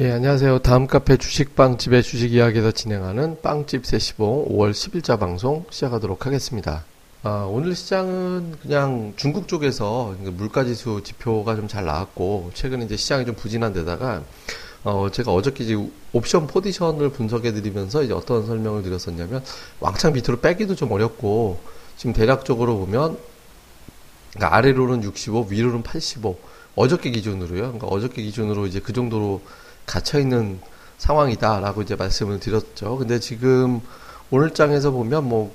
예, 안녕하세요. 다음 카페 주식빵집의 주식 이야기에서 진행하는 빵집 세시봉 5월 10일자 방송 시작하도록 하겠습니다. 아, 오늘 시장은 그냥 중국 쪽에서 물가지수 지표가 좀 잘 나왔고, 최근에 이제 시장이 좀 부진한 데다가, 어, 제가 어저께 이제 옵션 포지션을 분석해 드리면서 이제 어떤 설명을 드렸었냐면, 왕창 밑으로 빼기도 좀 어렵고, 지금 대략적으로 보면, 그러니까 아래로는 65, 위로는 85, 어저께 기준으로요. 그러니까 어저께 기준으로 이제 그 정도로 갇혀 있는 상황이다라고 이제 말씀을 드렸죠. 근데 지금 오늘 장에서 보면 뭐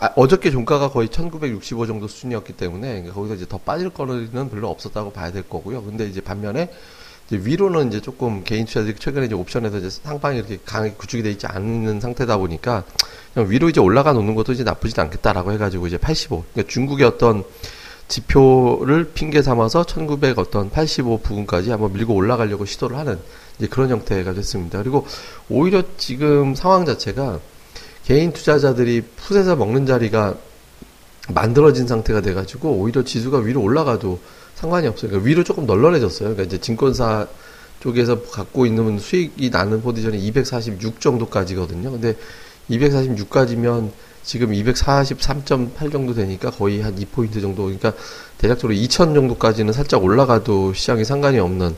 아, 어저께 종가가 거의 1965 정도 수준이었기 때문에 거기서 이제 더 빠질 거는 별로 없었다고 봐야 될 거고요. 근데 이제 반면에 이제 위로는 이제 조금 개인 투자들이 최근에 이제 옵션에서 이제 상방이 이렇게 강하게 구축이 돼 있지 않는 상태다 보니까 그냥 위로 이제 올라가 놓는 것도 이제 나쁘진 않겠다라고 해가지고 이제 85. 그러니까 중국의 어떤 지표를 핑계 삼아서 1900 어떤 85 부근까지 한번 밀고 올라가려고 시도를 하는 이제 그런 형태가 됐습니다. 그리고 오히려 지금 상황 자체가 개인 투자자들이 풋에서 먹는 자리가 만들어진 상태가 돼가지고 오히려 지수가 위로 올라가도 상관이 없어요. 그러니까 위로 조금 널널해졌어요. 그러니까 이제 증권사 쪽에서 갖고 있는 수익이 나는 포지션이 246 정도까지거든요. 근데 246까지면 지금 243.8 정도 되니까 거의 한 2포인트 정도. 그러니까 대략적으로 2000 정도까지는 살짝 올라가도 시장이 상관이 없는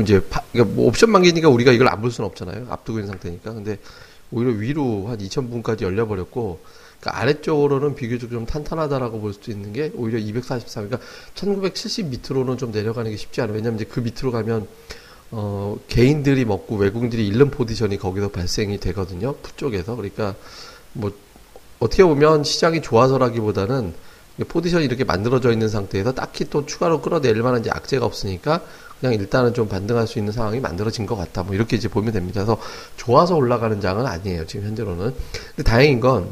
이제 파, 그러니까 뭐 옵션 만기니까 우리가 이걸 안 볼 수는 없잖아요. 앞두고 있는 상태니까. 근데 오히려 위로 한 2,000분까지 열려버렸고, 그러니까 아래쪽으로는 비교적 좀 탄탄하다라고 볼 수도 있는 게 오히려 243. 그러니까 1970 밑으로는 좀 내려가는 게 쉽지 않아요. 왜냐면 이제 그 밑으로 가면 어, 개인들이 먹고 외국인들이 잃는 포지션이 거기서 발생이 되거든요. 푸 쪽에서. 그러니까 뭐 어떻게 보면 시장이 좋아서라기보다는 포지션이 이렇게 만들어져 있는 상태에서 딱히 또 추가로 끌어낼 만한 이제 악재가 없으니까 그냥 일단은 좀 반등할 수 있는 상황이 만들어진 것 같다. 뭐 이렇게 이제 보면 됩니다. 그래서 좋아서 올라가는 장은 아니에요. 지금 현재로는. 근데 다행인 건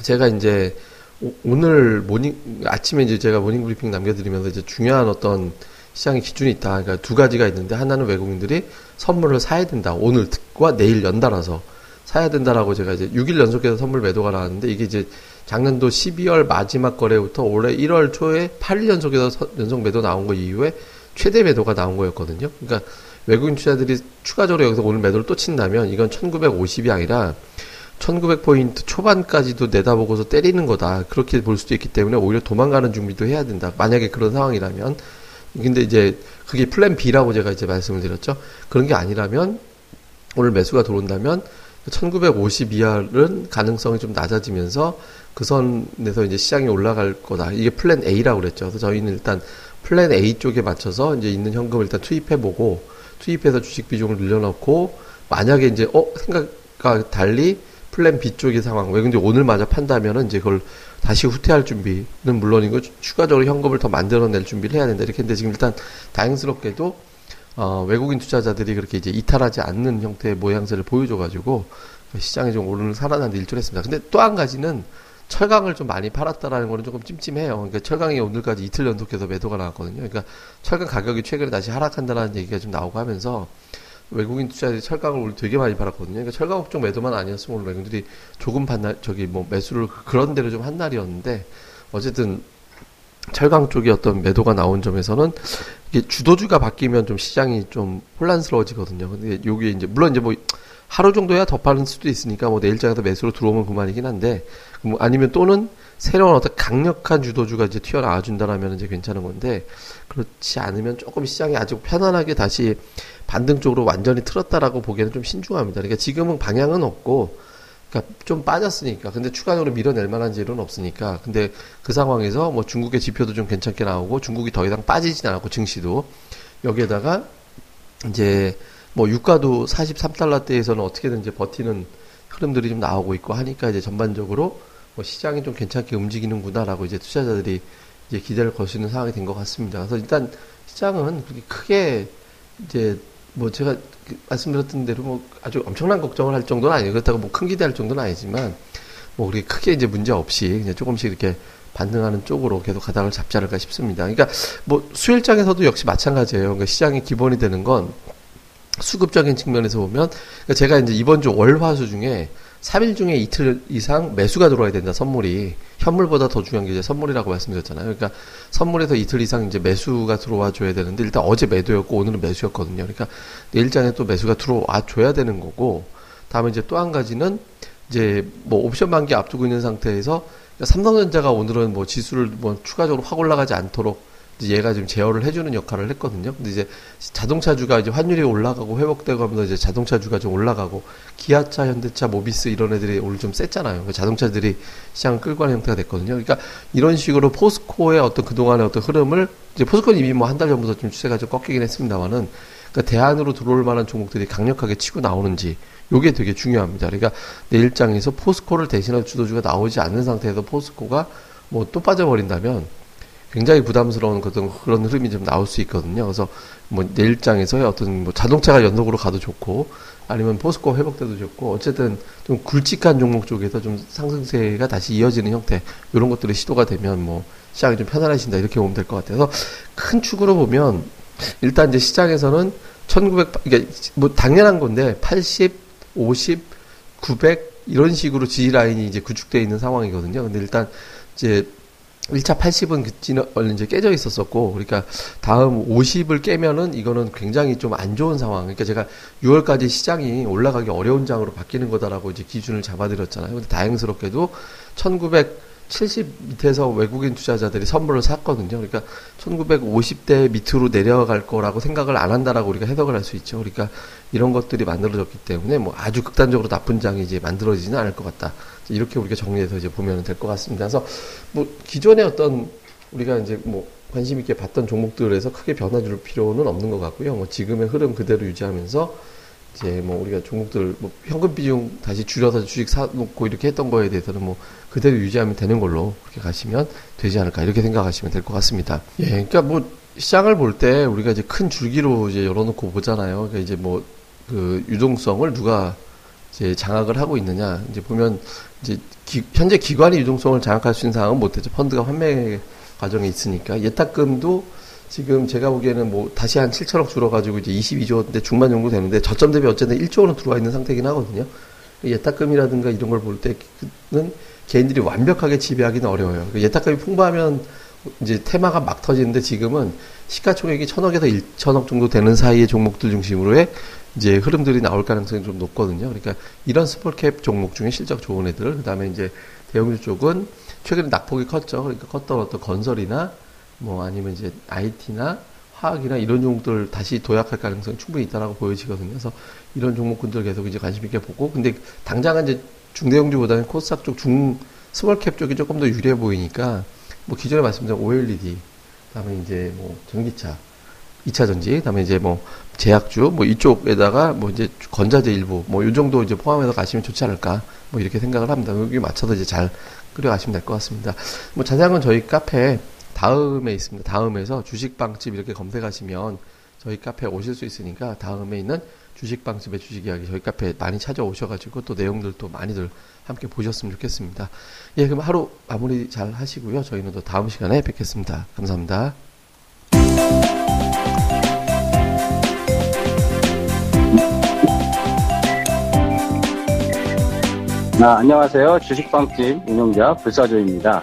제가 이제 오, 늘 morning 아침에 이제 제가 morning 브리핑 남겨드리면서 이제 중요한 어떤 시장의 기준이 있다. 그러니까 두 가지가 있는데 하나는 외국인들이 선물을 사야 된다. 오늘과 내일 연달아서 사야 된다라고 제가 이제 6일 연속해서 선물 매도가 나왔는데 이게 이제 작년도 12월 마지막 거래부터 올해 1월 초에 8일 연속해서 연속 매도 나온 거 이후에 최대 매도가 나온 거였거든요. 그러니까 외국인 투자들이 추가적으로 여기서 오늘 매도를 또 친다면 이건 1950이 아니라 1900포인트 초반까지도 내다보고서 때리는 거다. 그렇게 볼 수도 있기 때문에 오히려 도망가는 준비도 해야 된다. 만약에 그런 상황이라면. 근데 이제 그게 플랜 B라고 제가 이제 말씀을 드렸죠. 그런 게 아니라면 오늘 매수가 들어온다면 1950 이하는 가능성이 좀 낮아지면서 그 선에서 이제 시장이 올라갈 거다. 이게 플랜 A라고 그랬죠. 그래서 저희는 일단 플랜 A 쪽에 맞춰서 이제 있는 현금을 일단 투입해보고 투입해서 주식 비중을 늘려놓고 만약에 이제 어 생각과 달리 플랜 B 쪽의 상황 왜 근데 오늘 마저 판다면은 이제 그걸 다시 후퇴할 준비는 물론이고 추가적으로 현금을 더 만들어낼 준비를 해야 된다 이렇게 했는데 지금 일단 다행스럽게도 어, 외국인 투자자들이 그렇게 이제 이탈하지 않는 형태의 모양새를 보여줘가지고 시장이 좀 오르는 살아난 일조했습니다. 근데 또 한 가지는 철강을 좀 많이 팔았다라는 거는 조금 찜찜해요. 그러니까 철강이 오늘까지 이틀 연속해서 매도가 나왔거든요. 그러니까 철강 가격이 최근에 다시 하락한다는 얘기가 좀 나오고 하면서 외국인 투자들이 철강을 오늘 되게 많이 팔았거든요. 그러니까 철강 업종 매도만 아니었으면 오늘 외국인들이 조금 판날 저기 뭐 매수를 그런 대로 좀 한 날이었는데 어쨌든 철강 쪽에 어떤 매도가 나온 점에서는 이게 주도주가 바뀌면 좀 시장이 좀 혼란스러워지거든요. 근데 요게 이제 물론 이제 뭐 하루 정도야 더 파는 수도 있으니까 뭐 내일장에서 매수로 들어오면 그만이긴 한데 뭐 아니면 또는 새로운 어떤 강력한 주도주가 이제 튀어나와 준다라면 이제 괜찮은 건데 그렇지 않으면 조금 시장이 아직 편안하게 다시 반등 쪽으로 완전히 틀었다라고 보기에는 좀 신중합니다. 그러니까 지금은 방향은 없고 그러니까 좀 빠졌으니까. 근데 추가적으로 밀어낼 만한 재료는 없으니까. 근데 그 상황에서 뭐 중국의 지표도 좀 괜찮게 나오고 중국이 더 이상 빠지진 않았고 증시도. 여기에다가 이제 뭐 유가도 43달러대에서는 어떻게든 이제 버티는 흐름들이 좀 나오고 있고 하니까 이제 전반적으로 뭐 시장이 좀 괜찮게 움직이는구나라고 이제 투자자들이 이제 기대를 걸 수 있는 상황이 된 것 같습니다. 그래서 일단 시장은 그렇게 크게 이제 뭐 제가 그 말씀드렸던 대로 뭐 아주 엄청난 걱정을 할 정도는 아니에요. 그렇다고 뭐 큰 기대할 정도는 아니지만 뭐 그렇게 크게 이제 문제 없이 그냥 조금씩 이렇게 반등하는 쪽으로 계속 가닥을 잡지 않을까 싶습니다. 그러니까 뭐 수일장에서도 역시 마찬가지예요. 그러니까 시장의 기본이 되는 건 수급적인 측면에서 보면 그러니까 제가 이제 이번 주 월화수 중에 3일 중에 이틀 이상 매수가 들어와야 된다, 선물이. 현물보다 더 중요한 게 이제 선물이라고 말씀드렸잖아요. 그러니까 선물에서 이틀 이상 이제 매수가 들어와 줘야 되는데 일단 어제 매도였고 오늘은 매수였거든요. 그러니까 내일장에 또 매수가 들어와 줘야 되는 거고 다음에 이제 또 한 가지는 이제 뭐 옵션 만기 앞두고 있는 상태에서 그러니까 삼성전자가 오늘은 뭐 지수를 뭐 추가적으로 확 올라가지 않도록 얘가 지금 제어를 해주는 역할을 했거든요. 근데 이제 자동차주가 이제 환율이 올라가고 회복되고 하면서 이제 자동차주가 좀 올라가고 기아차, 현대차, 모비스 이런 애들이 오늘 좀 셌잖아요. 그 자동차들이 시장을 끌고 가는 형태가 됐거든요. 그러니까 이런 식으로 포스코의 어떤 그동안의 어떤 흐름을 이제 포스코는 이미 뭐 한 달 전부터 좀 추세가 좀 꺾이긴 했습니다만은 그러니까 대안으로 들어올 만한 종목들이 강력하게 치고 나오는지 요게 되게 중요합니다. 그러니까 내일장에서 포스코를 대신할 주도주가 나오지 않는 상태에서 포스코가 뭐 또 빠져버린다면 굉장히 부담스러운 그런, 그런 흐름이 좀 나올 수 있거든요. 그래서 뭐 내일장에서의 어떤 뭐 자동차가 연속으로 가도 좋고 아니면 포스코 회복돼도 좋고 어쨌든 좀 굵직한 종목 쪽에서 좀 상승세가 다시 이어지는 형태 이런 것들이 시도가 되면 뭐 시장이 좀 편안해진다 이렇게 보면 될 것 같아서 큰 축으로 보면 일단 이제 시장에서는 1900 이게 뭐 당연한 건데 80, 50, 900 이런 식으로 지지 라인이 이제 구축되어 있는 상황이거든요. 근데 일단 이제 1차 80은 그지는 얼른 이제 깨져 있었었고, 그러니까 다음 50을 깨면은 이거는 굉장히 좀 안 좋은 상황. 그러니까 제가 6월까지 시장이 올라가기 어려운 장으로 바뀌는 거다라고 이제 기준을 잡아드렸잖아요. 근데 다행스럽게도 1970 밑에서 외국인 투자자들이 선물을 샀거든요. 그러니까 1950대 밑으로 내려갈 거라고 생각을 안 한다라고 우리가 해석을 할 수 있죠. 그러니까 이런 것들이 만들어졌기 때문에 뭐 아주 극단적으로 나쁜 장이 이제 만들어지지는 않을 것 같다. 이렇게 우리가 정리해서 이제 보면 될 것 같습니다. 그래서 뭐 기존의 어떤 우리가 이제 뭐 관심 있게 봤던 종목들에서 크게 변화 줄 필요는 없는 것 같고요. 뭐 지금의 흐름 그대로 유지하면서 이제 뭐 우리가 종목들 뭐 현금 비중 다시 줄여서 주식 사놓고 이렇게 했던 거에 대해서는 뭐 그대로 유지하면 되는 걸로 그렇게 가시면 되지 않을까 이렇게 생각하시면 될 것 같습니다. 예, 그러니까 뭐 시장을 볼 때 우리가 이제 큰 줄기로 이제 열어놓고 보잖아요. 그러니까 이제 뭐 그 유동성을 누가 이제 장악을 하고 있느냐 이제 보면 이제 기, 현재 기관이 유동성을 장악할 수 있는 상황은 못되죠. 펀드가 환매 과정에 있으니까 예탁금도 지금 제가 보기에는 뭐 다시 한 7천억 줄어가지고 이제 22조인데 중반 정도 되는데 저점 대비 어쨌든 1조 원은 들어와 있는 상태긴 하거든요. 예탁금이라든가 이런 걸 볼 때는 개인들이 완벽하게 지배하기는 어려워요. 그 예탁금이 풍부하면 이제 테마가 막 터지는데 지금은 시가총액이 천억에서 1천억 정도 되는 사이의 종목들 중심으로의 이제 흐름들이 나올 가능성이 좀 높거든요. 그러니까 이런 small cap 종목 중에 실적 좋은 애들, 그 다음에 이제 대형주 쪽은 최근에 낙폭이 컸죠. 그러니까 컸던 어떤 건설이나 뭐 아니면 이제 IT나 화학이나 이런 종목들 다시 도약할 가능성이 충분히 있다라고 보여지거든요. 그래서 이런 종목군들 계속 이제 관심 있게 보고, 근데 당장은 이제 중대형주보다는 코스닥 쪽 중 small cap 쪽이 조금 더 유리해 보이니까 뭐 기존에 말씀드린 OLED, 그다음에 이제 뭐 전기차, 2차 전지, 그다음에 이제 뭐 제약주, 뭐 이쪽에다가 뭐 이제 건자재 일부, 뭐이 정도 이제 포함해서 가시면 좋지 않을까, 뭐 이렇게 생각을 합니다. 여기 맞춰서 이제 잘 끌어가시면 될 것 같습니다. 뭐 자세한 건 저희 카페 다음에 있습니다. 다음에서 주식빵집 이렇게 검색하시면 저희 카페에 오실 수 있으니까 다음에 있는 주식빵집의 주식 이야기 저희 카페에 많이 찾아오셔가지고 또 내용들도 많이들 함께 보셨으면 좋겠습니다. 예, 그럼 하루 마무리 잘 하시고요. 저희는 또 다음 시간에 뵙겠습니다. 감사합니다. 아, 안녕하세요. 주식빵집 운영자 불사조입니다.